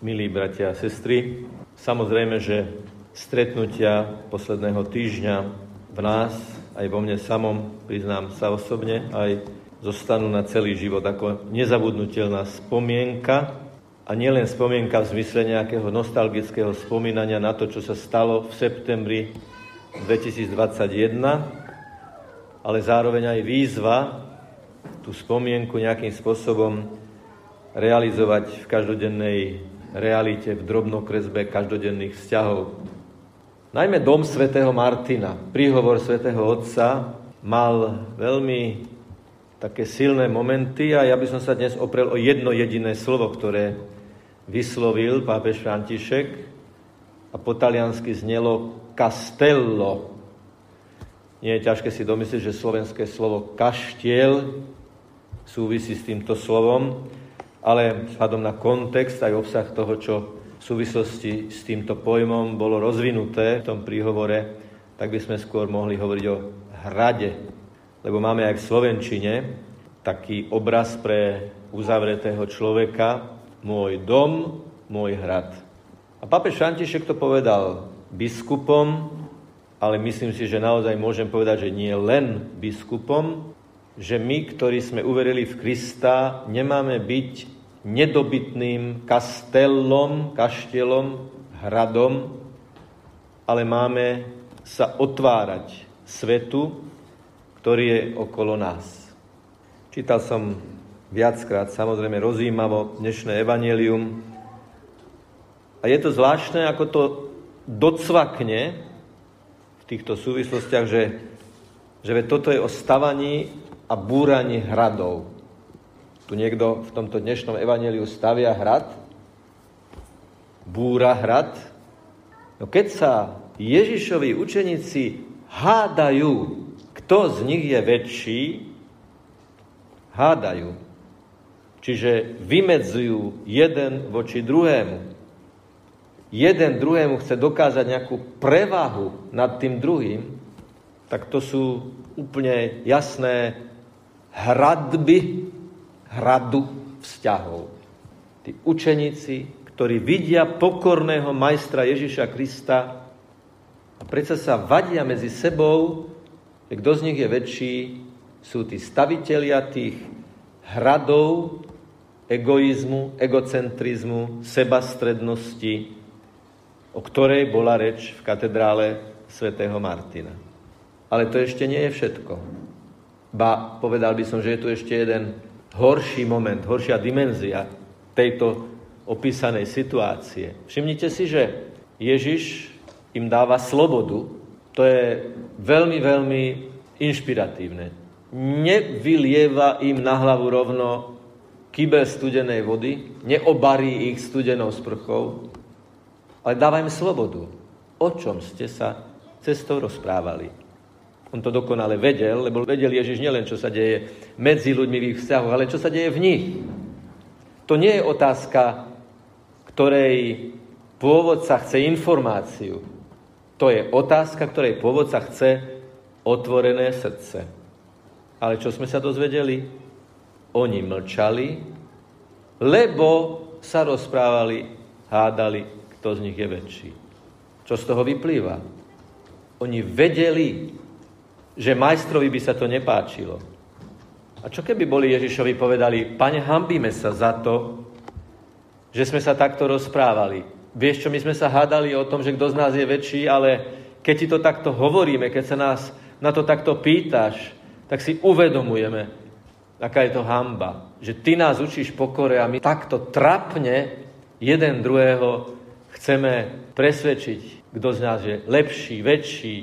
Milí bratia a sestry, samozrejme, že stretnutia posledného týždňa v nás, aj vo mne samom, priznám sa osobne, aj zostanú na celý život ako nezabudnutelná spomienka. A nielen spomienka v zmysle nejakého nostalgického spomínania na to, čo sa stalo v septembri 2021, ale zároveň aj výzva tú spomienku nejakým spôsobom realizovať v každodennej realite, v drobnokresbe každodenných vzťahov. Najmä dom svätého Martina, príhovor svätého Otca, mal veľmi také silné momenty a ja by som sa dnes oprel o jedno jediné slovo, ktoré vyslovil pápež František a po taliansky znelo castello. Nie je ťažké si domyslieť, že slovenské slovo kaštiel súvisí s týmto slovom ale vzhľadom na kontext aj obsah toho, čo v súvislosti s týmto pojmom bolo rozvinuté v tom príhovore, tak by sme skôr mohli hovoriť o hrade. Lebo máme aj v Slovenčine taký obraz pre uzavretého človeka, môj dom, môj hrad. A papež František to povedal biskupom, ale myslím si, že naozaj môžem povedať, že nie len biskupom, že my, ktorí sme uverili v Krista, nemáme byť nedobytným kastelom, kaštielom, hradom, ale máme sa otvárať svetu, ktorý je okolo nás. Čítal som viackrát, samozrejme rozímavo, dnešné evanelium. A je to zvláštne, ako to docvakne v týchto súvislostiach, že, že toto je o stavaní a búranie hradov. Tu niekto v tomto dnešnom evaneliu stavia hrad, búra hrad. No keď sa Ježišovi učeníci hádajú, kto z nich je väčší, hádajú. Čiže vymedzujú jeden voči druhému. Jeden druhému chce dokázať nejakú prevahu nad tým druhým, tak to sú úplne jasné hradby hradu vzťahov. Tí učeníci, ktorí vidia pokorného majstra Ježiša Krista a predsa sa vadia medzi sebou, že kto z nich je väčší, sú tí stavitelia tých hradov egoizmu, egocentrizmu, sebastrednosti, o ktorej bola reč v katedrále svätého Martina. Ale to ešte nie je všetko. Ba, povedal by som, že je tu ešte jeden horší moment, horšia dimenzia tejto opísanej situácie. Všimnite si, že Ježiš im dáva slobodu. To je veľmi, veľmi inšpiratívne. Nevylieva im na hlavu rovno kybel studenej vody, neobarí ich studenou sprchou, ale dáva im slobodu. O čom ste sa cestou rozprávali? On to dokonale vedel, lebo vedel Ježiš nielen, čo sa deje medzi ľuďmi v ich vzťahoch, ale čo sa deje v nich. To nie je otázka, ktorej pôvodca chce informáciu. To je otázka, ktorej pôvodca chce otvorené srdce. Ale čo sme sa dozvedeli? Oni mlčali, lebo sa rozprávali, hádali, kto z nich je väčší. Čo z toho vyplýva? Oni vedeli, že majstrovi by sa to nepáčilo. A čo keby boli Ježišovi povedali, pane, hambíme sa za to, že sme sa takto rozprávali. Vieš čo, my sme sa hádali o tom, že kto z nás je väčší, ale keď ti to takto hovoríme, keď sa nás na to takto pýtaš, tak si uvedomujeme, aká je to hamba. Že ty nás učíš pokore a my takto trapne jeden druhého chceme presvedčiť, kto z nás je lepší, väčší,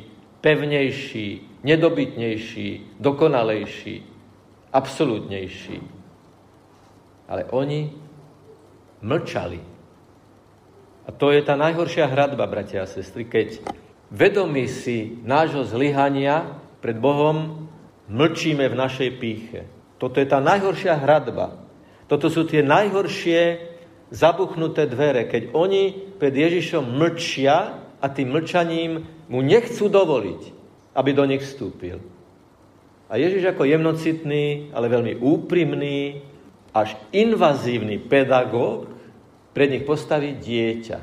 pevnejší, nedobytnejší, dokonalejší, absolútnejší. Ale oni mlčali. A to je tá najhoršia hradba, bratia a sestry, keď vedomí si nášho zlyhania pred Bohom mlčíme v našej píche. Toto je tá najhoršia hradba. Toto sú tie najhoršie zabuchnuté dvere, keď oni pred Ježišom mlčia a tým mlčaním mu nechcú dovoliť, aby do nich vstúpil. A Ježiš ako jemnocitný, ale veľmi úprimný, až invazívny pedagóg pred nich postaví dieťa.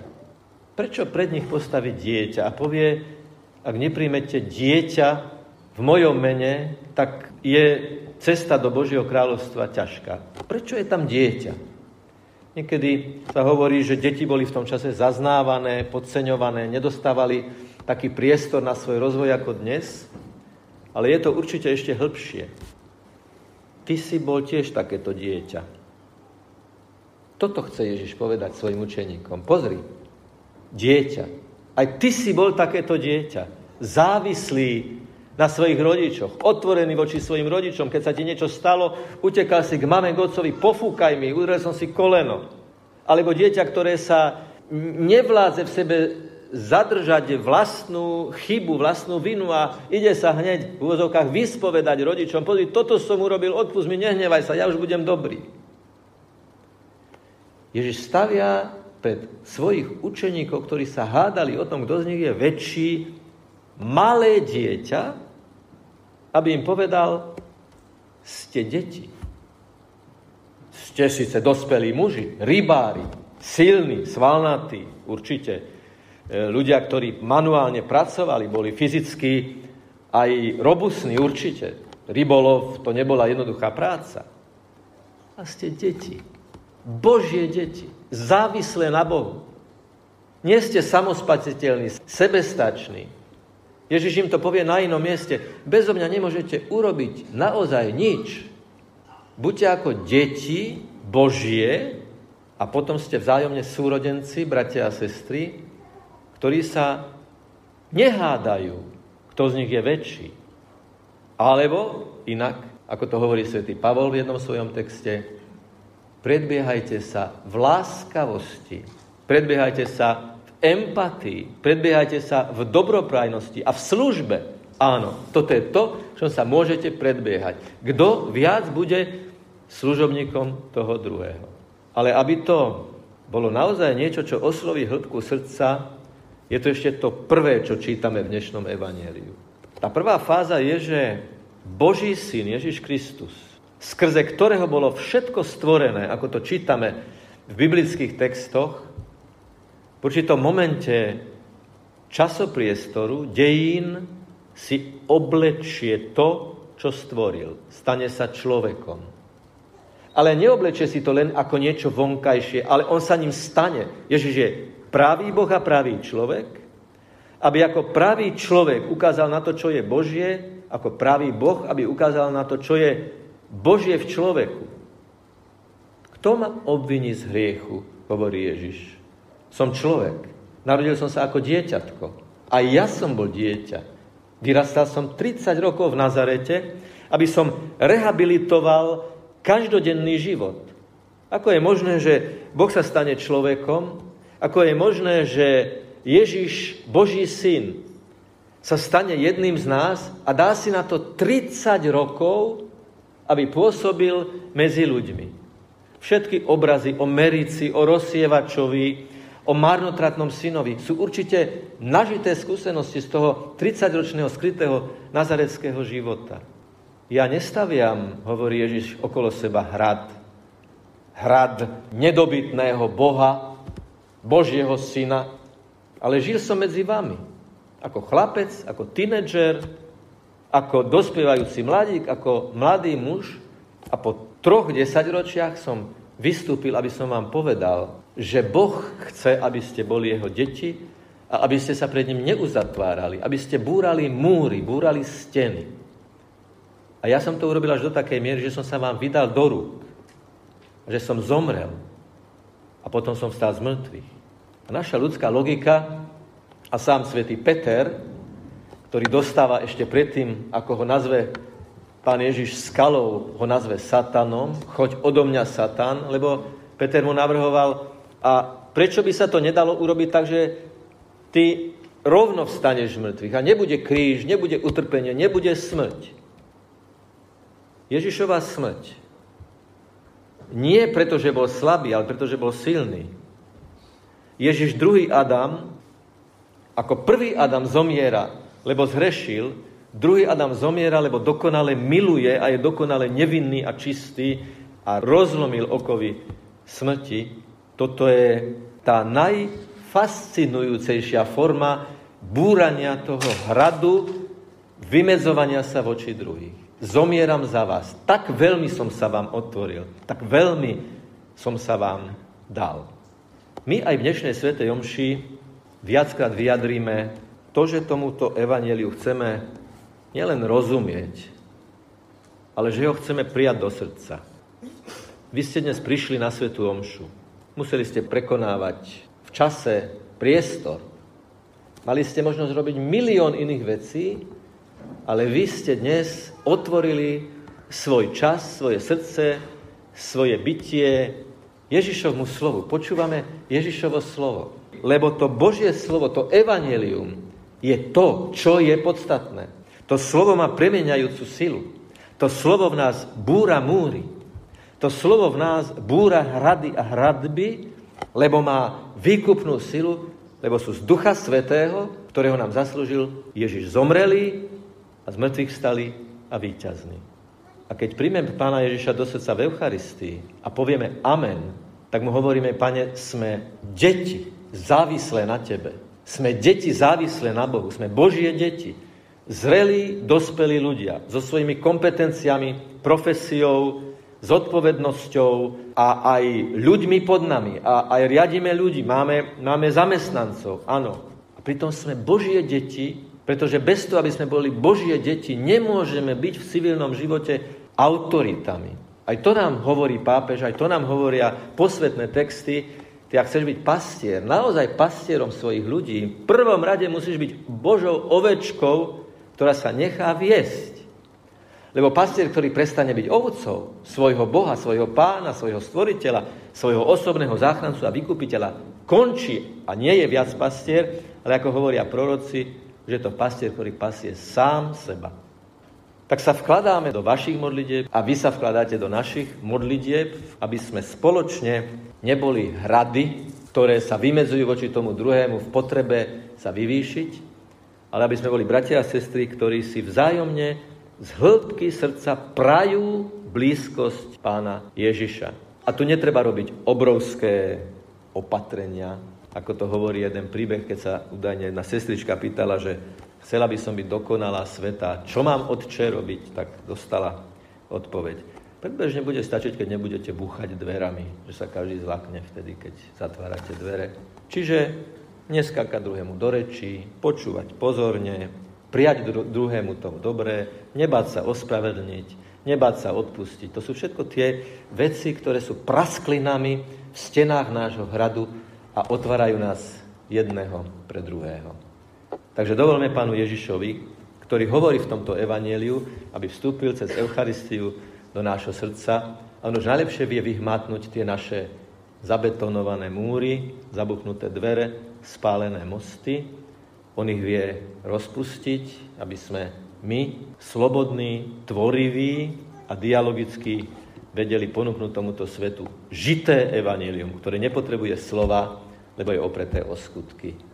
Prečo pred nich postaví dieťa? A povie, ak nepríjmete dieťa v mojom mene, tak je cesta do Božieho kráľovstva ťažká. Prečo je tam dieťa? Niekedy sa hovorí, že deti boli v tom čase zaznávané, podceňované, nedostávali taký priestor na svoj rozvoj ako dnes, ale je to určite ešte hĺbšie. Ty si bol tiež takéto dieťa. Toto chce Ježiš povedať svojim učeníkom. Pozri, dieťa. Aj ty si bol takéto dieťa. Závislý na svojich rodičoch, otvorený voči svojim rodičom. Keď sa ti niečo stalo, utekal si k mame, k pofúkaj mi, udrel som si koleno. Alebo dieťa, ktoré sa nevládze v sebe zadržať vlastnú chybu, vlastnú vinu a ide sa hneď v úvozovkách vyspovedať rodičom. Pozri, toto som urobil, odpust mi, nehnevaj sa, ja už budem dobrý. Ježiš stavia pred svojich učeníkov, ktorí sa hádali o tom, kto z nich je väčší, malé dieťa, aby im povedal, ste deti. Ste síce dospelí muži, rybári, silní, svalnatí, určite. E, ľudia, ktorí manuálne pracovali, boli fyzicky aj robustní, určite. Rybolov to nebola jednoduchá práca. A ste deti. Božie deti. Závislé na Bohu. Nie ste samospaciteľní, sebestační, Ježiš im to povie na inom mieste. Bezo mňa nemôžete urobiť naozaj nič. Buďte ako deti Božie a potom ste vzájomne súrodenci, bratia a sestry, ktorí sa nehádajú, kto z nich je väčší. Alebo inak, ako to hovorí svätý Pavol v jednom svojom texte, predbiehajte sa v láskavosti, predbiehajte sa empatii, predbiehajte sa v dobroprajnosti a v službe. Áno, toto je to, čo sa môžete predbiehať. Kto viac bude služobníkom toho druhého. Ale aby to bolo naozaj niečo, čo osloví hĺbku srdca, je to ešte to prvé, čo čítame v dnešnom evaneliu. Tá prvá fáza je, že Boží syn Ježiš Kristus, skrze ktorého bolo všetko stvorené, ako to čítame v biblických textoch, v určitom momente časopriestoru, dejín, si oblečie to, čo stvoril. Stane sa človekom. Ale neoblečie si to len ako niečo vonkajšie, ale on sa ním stane. Ježiš je pravý Boh a pravý človek, aby ako pravý človek ukázal na to, čo je Božie, ako pravý Boh, aby ukázal na to, čo je Božie v človeku. Kto ma obviní z hriechu, hovorí Ježiš. Som človek. Narodil som sa ako dieťatko. A ja som bol dieťa. Vyrastal som 30 rokov v Nazarete, aby som rehabilitoval každodenný život. Ako je možné, že Boh sa stane človekom? Ako je možné, že Ježiš, Boží syn, sa stane jedným z nás a dá si na to 30 rokov, aby pôsobil medzi ľuďmi. Všetky obrazy o Merici, o rozsievačovi, o marnotratnom synovi. Sú určite nažité skúsenosti z toho 30-ročného skrytého nazareckého života. Ja nestaviam, hovorí Ježiš, okolo seba hrad. Hrad nedobytného Boha, Božieho syna, ale žil som medzi vami. Ako chlapec, ako tínedžer, ako dospievajúci mladík, ako mladý muž a po troch desaťročiach som vystúpil, aby som vám povedal, že Boh chce, aby ste boli jeho deti a aby ste sa pred ním neuzatvárali, aby ste búrali múry, búrali steny. A ja som to urobil až do takej miery, že som sa vám vydal do rúk. Že som zomrel. A potom som vstal z mŕtvych. A naša ľudská logika a sám svätý Peter, ktorý dostáva ešte predtým, ako ho nazve pán Ježiš skalou, ho nazve satanom, choď odo mňa satan, lebo Peter mu navrhoval, a prečo by sa to nedalo urobiť tak, že ty rovno vstaneš z mŕtvych a nebude kríž, nebude utrpenie, nebude smrť. Ježišová smrť. Nie preto, že bol slabý, ale preto, že bol silný. Ježiš druhý Adam, ako prvý Adam zomiera, lebo zhrešil, druhý Adam zomiera, lebo dokonale miluje a je dokonale nevinný a čistý a rozlomil okovy smrti Toto je tá najfascinujúcejšia forma búrania toho hradu, vymedzovania sa voči druhých. Zomieram za vás. Tak veľmi som sa vám otvoril. Tak veľmi som sa vám dal. My aj v dnešnej Svetej Omši viackrát vyjadríme to, že tomuto evaneliu chceme nielen rozumieť, ale že ho chceme prijať do srdca. Vy ste dnes prišli na Svetú Omšu. Museli ste prekonávať v čase priestor. Mali ste možnosť robiť milión iných vecí, ale vy ste dnes otvorili svoj čas, svoje srdce, svoje bytie Ježišovmu slovu. Počúvame Ježišovo slovo. Lebo to Božie slovo, to evanelium, je to, čo je podstatné. To slovo má premeniajúcu silu. To slovo v nás búra múry. To slovo v nás búra hrady a hradby, lebo má výkupnú silu, lebo sú z Ducha Svetého, ktorého nám zaslúžil Ježiš zomrelý a z mŕtvych stali a víťazní. Keď príjmeme Pána Ježiša do srdca v Eucharistii a povieme Amen, tak mu hovoríme, Pane, sme deti závislé na Tebe. Sme deti závislé na Bohu. Sme Božie deti. Zrelí, dospelí ľudia so svojimi kompetenciami, profesiou, zodpovednosťou a aj ľuďmi pod nami. A aj riadíme ľudí. Máme, máme zamestnancov, áno. A pritom sme Božie deti pretože bez toho, aby sme boli Božie deti, nemôžeme byť v civilnom živote autoritami. Aj to nám hovorí pápež, aj to nám hovoria posvetné texty. Ty, ak chceš byť pastier, naozaj pastierom svojich ľudí, v prvom rade musíš byť Božou ovečkou, ktorá sa nechá viesť. Lebo pastier, ktorý prestane byť ovcov svojho Boha, svojho pána, svojho stvoriteľa, svojho osobného záchrancu a vykupiteľa, končí a nie je viac pastier, ale ako hovoria proroci, že to pastier, ktorý pasie sám seba. Tak sa vkladáme do vašich modlitieb a vy sa vkladáte do našich modlitieb, aby sme spoločne neboli hrady, ktoré sa vymedzujú voči tomu druhému v potrebe sa vyvýšiť, ale aby sme boli bratia a sestry, ktorí si vzájomne z hĺbky srdca prajú blízkosť pána Ježiša. A tu netreba robiť obrovské opatrenia, ako to hovorí jeden príbeh, keď sa údajne jedna sestrička pýtala, že chcela by som byť dokonalá sveta, čo mám otče robiť, tak dostala odpoveď. Predbežne bude stačiť, keď nebudete búchať dverami, že sa každý zlakne vtedy, keď zatvárate dvere. Čiže neskákať druhému do rečí, počúvať pozorne, prijať dru- druhému to dobré, nebáť sa ospravedlniť, nebáť sa odpustiť. To sú všetko tie veci, ktoré sú prasklinami v stenách nášho hradu, a otvárajú nás jedného pre druhého. Takže dovolme pánu Ježišovi, ktorý hovorí v tomto evanieliu, aby vstúpil cez Eucharistiu do nášho srdca a on už najlepšie vie vyhmatnúť tie naše zabetonované múry, zabuchnuté dvere, spálené mosty. On ich vie rozpustiť, aby sme my, slobodní, tvoriví a dialogicky vedeli ponúknuť tomuto svetu žité evanílium, ktoré nepotrebuje slova, lebo je opreté o skutky.